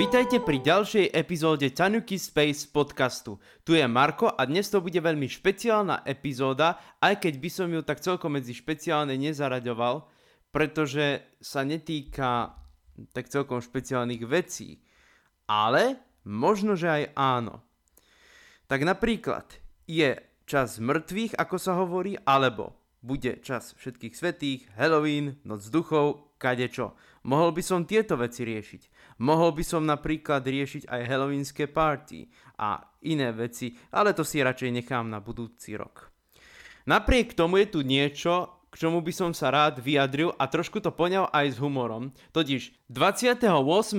Vítajte pri ďalšej epizóde Tanuki Space podcastu. Tu je Marko a dnes to bude veľmi špeciálna epizóda, aj keď by som ju tak celkom medzi špeciálne nezaraďoval, pretože sa netýka tak celkom špeciálnych vecí. Ale možno, že aj áno. Tak napríklad je čas mŕtvych, ako sa hovorí, alebo bude čas všetkých svetých, Halloween, noc duchov, kadečo. Mohol by som tieto veci riešiť. Mohol by som napríklad riešiť aj halloweenské party a iné veci, ale to si radšej nechám na budúci rok. Napriek tomu je tu niečo, k čomu by som sa rád vyjadril a trošku to poňal aj s humorom. Totiž 28.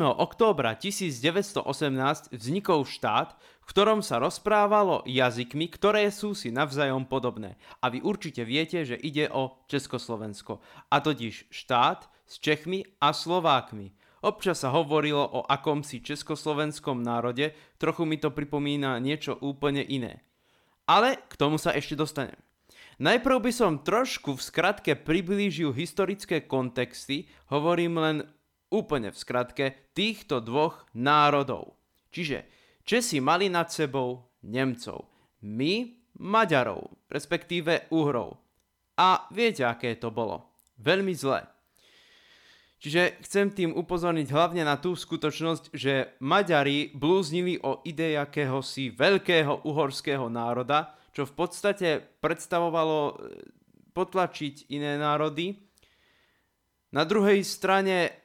októbra 1918 vznikol štát, ktorom sa rozprávalo jazykmi, ktoré sú si navzájom podobné. A vy určite viete, že ide o Československo. A totiž štát s Čechmi a Slovákmi. Občas sa hovorilo o akomsi československom národe, trochu mi to pripomína niečo úplne iné. Ale k tomu sa ešte dostanem. Najprv by som trošku v skratke priblížil historické kontexty, hovorím len úplne v skratke, týchto dvoch národov. Čiže Česi mali nad sebou Nemcov, my Maďarov, respektíve Uhrov. A viete, aké to bolo? Veľmi zlé. Čiže chcem tým upozorniť hlavne na tú skutočnosť, že Maďari blúznili o idei akéhosi veľkého uhorského národa, čo v podstate predstavovalo e, potlačiť iné národy. Na druhej strane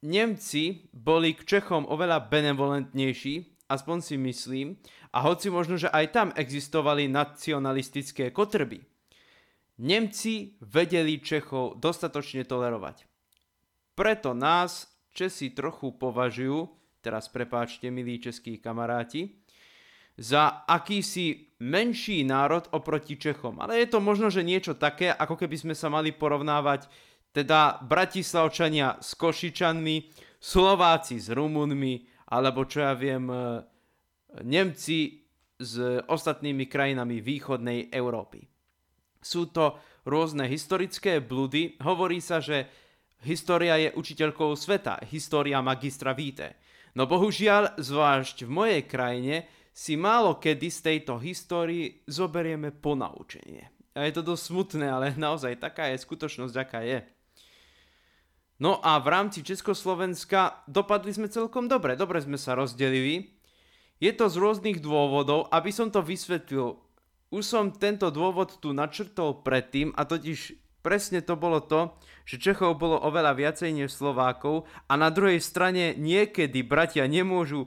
Nemci boli k Čechom oveľa benevolentnejší, aspoň si myslím, a hoci možno, že aj tam existovali nacionalistické kotrby, Nemci vedeli Čechov dostatočne tolerovať. Preto nás Česi trochu považujú, teraz prepáčte milí českí kamaráti, za akýsi menší národ oproti Čechom. Ale je to možno, že niečo také, ako keby sme sa mali porovnávať teda Bratislavčania s Košičanmi, Slováci s Rumunmi, alebo čo ja viem, e, Nemci s ostatnými krajinami východnej Európy. Sú to rôzne historické blúdy. Hovorí sa, že história je učiteľkou sveta, história magistra víte. No bohužiaľ, zvlášť v mojej krajine, si málo kedy z tejto histórii zoberieme ponaučenie. A je to dosť smutné, ale naozaj taká je skutočnosť, aká je. No a v rámci Československa dopadli sme celkom dobre, dobre sme sa rozdelili. Je to z rôznych dôvodov, aby som to vysvetlil. Už som tento dôvod tu načrtol predtým a totiž presne to bolo to, že Čechov bolo oveľa viacej než Slovákov a na druhej strane niekedy bratia nemôžu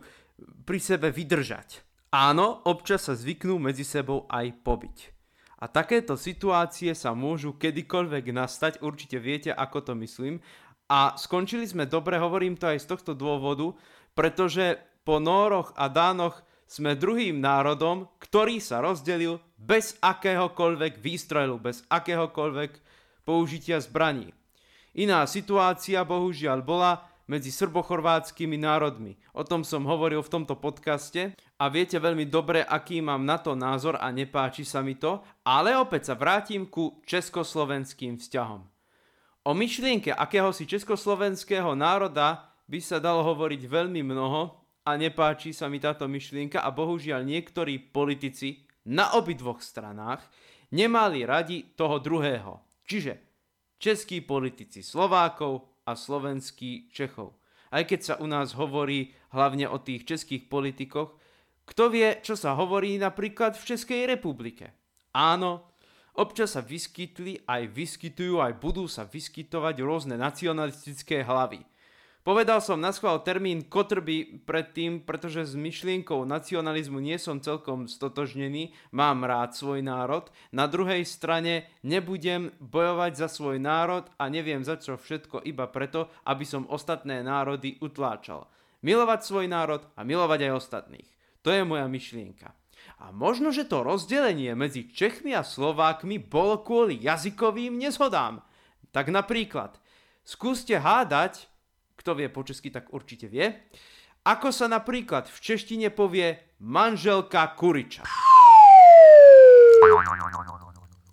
pri sebe vydržať. Áno, občas sa zvyknú medzi sebou aj pobiť. A takéto situácie sa môžu kedykoľvek nastať, určite viete, ako to myslím. A skončili sme dobre, hovorím to aj z tohto dôvodu, pretože po Nóroch a Dánoch sme druhým národom, ktorý sa rozdelil bez akéhokoľvek výstrelu, bez akéhokoľvek použitia zbraní. Iná situácia bohužiaľ bola, medzi srbochorvátskymi národmi. O tom som hovoril v tomto podcaste a viete veľmi dobre, aký mám na to názor a nepáči sa mi to, ale opäť sa vrátim ku československým vzťahom. O myšlienke akéhosi československého národa by sa dalo hovoriť veľmi mnoho a nepáči sa mi táto myšlienka a bohužiaľ niektorí politici na obidvoch stranách nemali radi toho druhého. Čiže českí politici Slovákov a slovenský Čechov. Aj keď sa u nás hovorí hlavne o tých českých politikoch, kto vie, čo sa hovorí napríklad v Českej republike. Áno, občas sa vyskytli, aj vyskytujú, aj budú sa vyskytovať rôzne nacionalistické hlavy. Povedal som na schvál termín kotrby predtým, pretože s myšlienkou nacionalizmu nie som celkom stotožnený, mám rád svoj národ. Na druhej strane nebudem bojovať za svoj národ a neviem za čo všetko iba preto, aby som ostatné národy utláčal. Milovať svoj národ a milovať aj ostatných. To je moja myšlienka. A možno, že to rozdelenie medzi Čechmi a Slovákmi bolo kvôli jazykovým nezhodám. Tak napríklad, skúste hádať, kto vie po česky, tak určite vie. Ako sa napríklad v češtine povie manželka kuriča.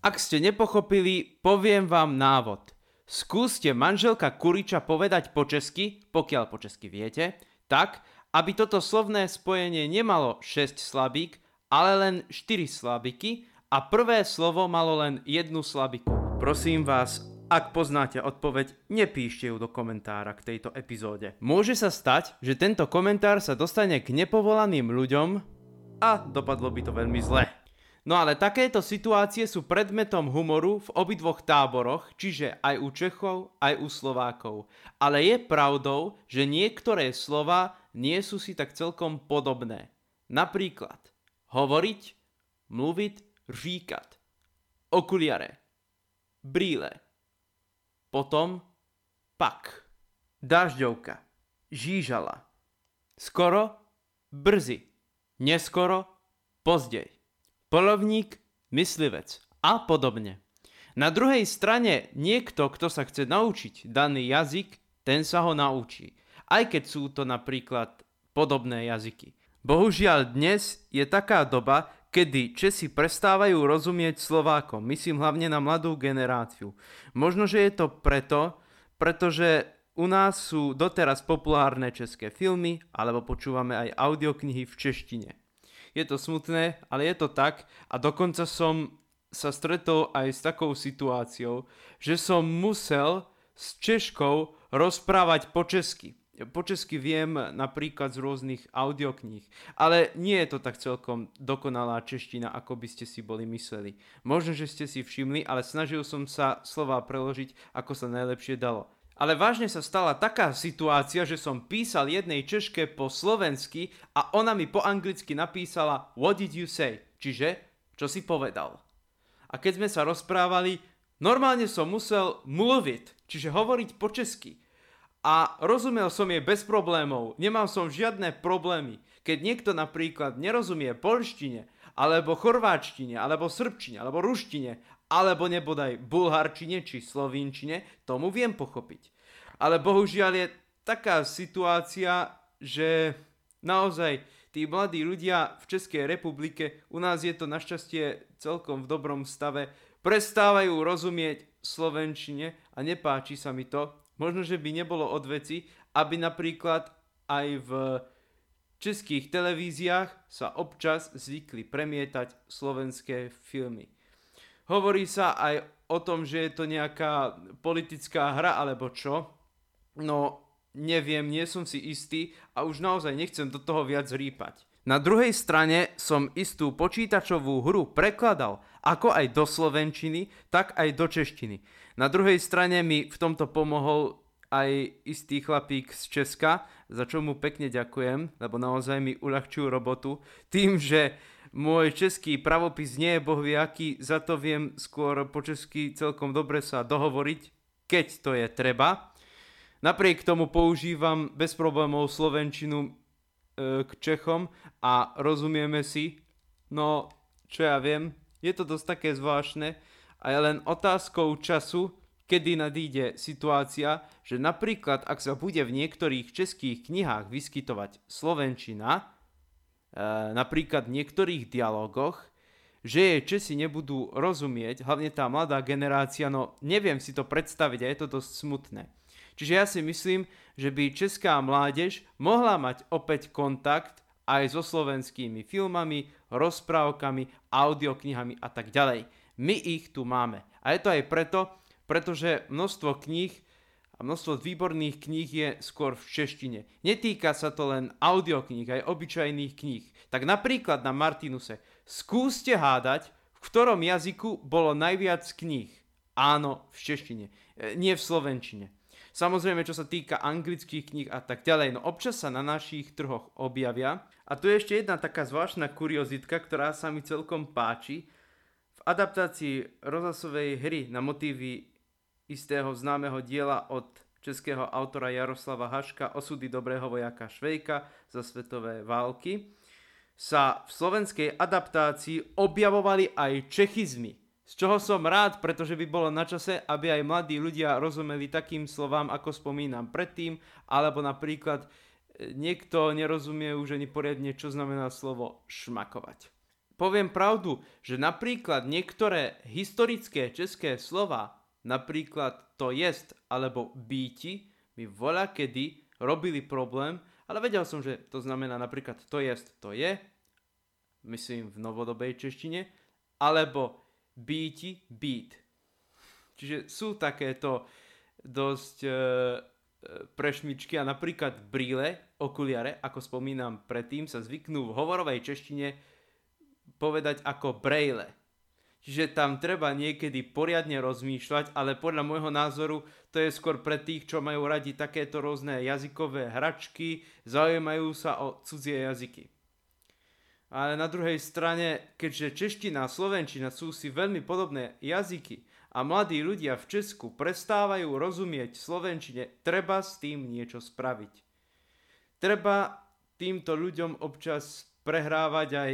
Ak ste nepochopili, poviem vám návod. Skúste manželka kuriča povedať po česky, pokiaľ po česky viete, tak, aby toto slovné spojenie nemalo 6 slabík, ale len 4 slabiky a prvé slovo malo len jednu slabiku. Prosím vás, ak poznáte odpoveď, nepíšte ju do komentára k tejto epizóde. Môže sa stať, že tento komentár sa dostane k nepovolaným ľuďom a dopadlo by to veľmi zle. No ale takéto situácie sú predmetom humoru v obidvoch táboroch, čiže aj u Čechov, aj u Slovákov. Ale je pravdou, že niektoré slova nie sú si tak celkom podobné. Napríklad hovoriť, mluviť, říkat, okuliare, brýle, potom pak, dažďovka, žížala, skoro, brzy, neskoro, pozdej polovník, myslivec a podobne. Na druhej strane niekto, kto sa chce naučiť daný jazyk, ten sa ho naučí. Aj keď sú to napríklad podobné jazyky. Bohužiaľ dnes je taká doba, kedy Česi prestávajú rozumieť Slovákom, myslím hlavne na mladú generáciu. Možno, že je to preto, pretože u nás sú doteraz populárne české filmy, alebo počúvame aj audioknihy v češtine je to smutné, ale je to tak a dokonca som sa stretol aj s takou situáciou, že som musel s Češkou rozprávať po česky. Po česky viem napríklad z rôznych audiokníh, ale nie je to tak celkom dokonalá čeština, ako by ste si boli mysleli. Možno, že ste si všimli, ale snažil som sa slova preložiť, ako sa najlepšie dalo. Ale vážne sa stala taká situácia, že som písal jednej Češke po slovensky a ona mi po anglicky napísala What did you say? Čiže, čo si povedal. A keď sme sa rozprávali, normálne som musel mluviť, čiže hovoriť po česky. A rozumel som jej bez problémov, nemal som žiadne problémy. Keď niekto napríklad nerozumie polštine, alebo chorváčtine, alebo srbčine, alebo ruštine, alebo nebodaj bulharčine či slovínčine, tomu viem pochopiť. Ale bohužiaľ je taká situácia, že naozaj tí mladí ľudia v Českej republike, u nás je to našťastie celkom v dobrom stave, prestávajú rozumieť slovenčine a nepáči sa mi to. Možno, že by nebolo od veci, aby napríklad aj v českých televíziách sa občas zvykli premietať slovenské filmy. Hovorí sa aj o tom, že je to nejaká politická hra alebo čo. No, neviem, nie som si istý a už naozaj nechcem do toho viac rýpať. Na druhej strane som istú počítačovú hru prekladal ako aj do slovenčiny, tak aj do češtiny. Na druhej strane mi v tomto pomohol aj istý chlapík z Česka, za čo mu pekne ďakujem, lebo naozaj mi uľahčujú robotu tým, že môj český pravopis nie je bohvie aký, za to viem skôr po česky celkom dobre sa dohovoriť, keď to je treba. Napriek tomu používam bez problémov slovenčinu e, k Čechom a rozumieme si. No, čo ja viem, je to dosť také zvláštne a je len otázkou času, kedy nadíde situácia, že napríklad ak sa bude v niektorých českých knihách vyskytovať slovenčina, Eh, napríklad v niektorých dialogoch, že jej Česi nebudú rozumieť, hlavne tá mladá generácia, no neviem si to predstaviť a je to dosť smutné. Čiže ja si myslím, že by česká mládež mohla mať opäť kontakt aj so slovenskými filmami, rozprávkami, audioknihami a tak ďalej. My ich tu máme. A je to aj preto, pretože množstvo kníh a množstvo výborných kníh je skôr v češtine. Netýka sa to len audiokníh, aj obyčajných kníh. Tak napríklad na Martinuse skúste hádať, v ktorom jazyku bolo najviac kníh. Áno, v češtine, e, nie v slovenčine. Samozrejme, čo sa týka anglických kníh a tak ďalej, no občas sa na našich trhoch objavia. A tu je ešte jedna taká zvláštna kuriozitka, ktorá sa mi celkom páči. V adaptácii rozhlasovej hry na motívy istého známeho diela od českého autora Jaroslava Haška Osudy dobrého vojaka Švejka za svetové války, sa v slovenskej adaptácii objavovali aj čechizmy. Z čoho som rád, pretože by bolo na čase, aby aj mladí ľudia rozumeli takým slovám, ako spomínam predtým, alebo napríklad e, niekto nerozumie už ani poriadne, čo znamená slovo šmakovať. Poviem pravdu, že napríklad niektoré historické české slova Napríklad to jest alebo býti mi voľa kedy robili problém ale vedel som, že to znamená napríklad to jest, to je, myslím v novodobej češtine, alebo býti, být. Čiže sú takéto dosť e, e, prešmičky a napríklad brýle, okuliare, ako spomínam predtým, sa zvyknú v hovorovej češtine povedať ako brejle. Čiže tam treba niekedy poriadne rozmýšľať, ale podľa môjho názoru to je skôr pre tých, čo majú radi takéto rôzne jazykové hračky, zaujímajú sa o cudzie jazyky. Ale na druhej strane, keďže čeština a slovenčina sú si veľmi podobné jazyky a mladí ľudia v Česku prestávajú rozumieť slovenčine, treba s tým niečo spraviť. Treba týmto ľuďom občas prehrávať aj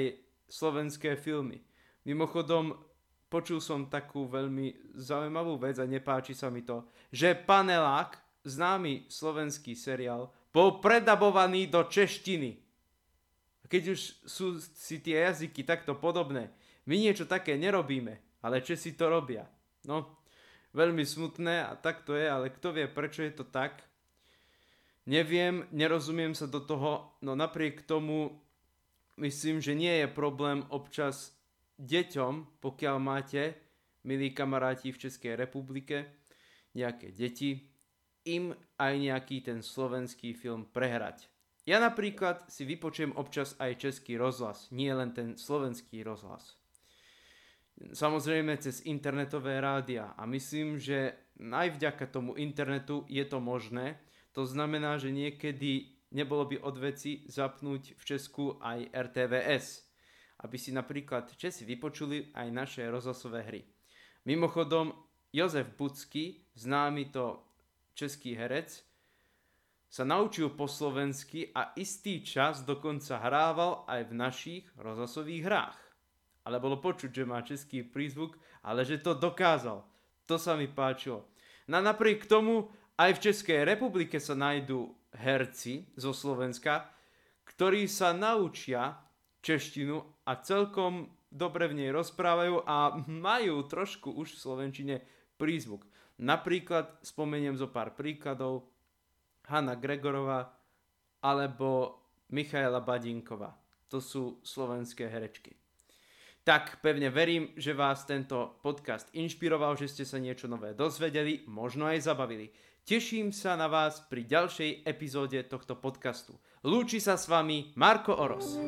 slovenské filmy. Mimochodom, počul som takú veľmi zaujímavú vec a nepáči sa mi to, že Panelák, známy slovenský seriál, bol predabovaný do češtiny. Keď už sú si tie jazyky takto podobné, my niečo také nerobíme, ale Česi to robia. No, veľmi smutné a tak to je, ale kto vie, prečo je to tak. Neviem, nerozumiem sa do toho, no napriek tomu myslím, že nie je problém občas deťom, pokiaľ máte, milí kamaráti v Českej republike, nejaké deti, im aj nejaký ten slovenský film prehrať. Ja napríklad si vypočujem občas aj český rozhlas, nie len ten slovenský rozhlas. Samozrejme cez internetové rádia a myslím, že aj vďaka tomu internetu je to možné. To znamená, že niekedy nebolo by od veci zapnúť v Česku aj RTVS, aby si napríklad Česi vypočuli aj naše rozhlasové hry. Mimochodom, Jozef Bucky, známy to český herec, sa naučil po slovensky a istý čas dokonca hrával aj v našich rozhlasových hrách. Ale bolo počuť, že má český prízvuk, ale že to dokázal. To sa mi páčilo. No napriek tomu aj v Českej republike sa nájdú herci zo Slovenska, ktorí sa naučia češtinu a celkom dobre v nej rozprávajú a majú trošku už v Slovenčine prízvuk. Napríklad spomeniem zo pár príkladov Hanna Gregorová alebo Michaela Badinková. To sú slovenské herečky. Tak pevne verím, že vás tento podcast inšpiroval, že ste sa niečo nové dozvedeli, možno aj zabavili. Teším sa na vás pri ďalšej epizóde tohto podcastu. Lúči sa s vami Marko Oros.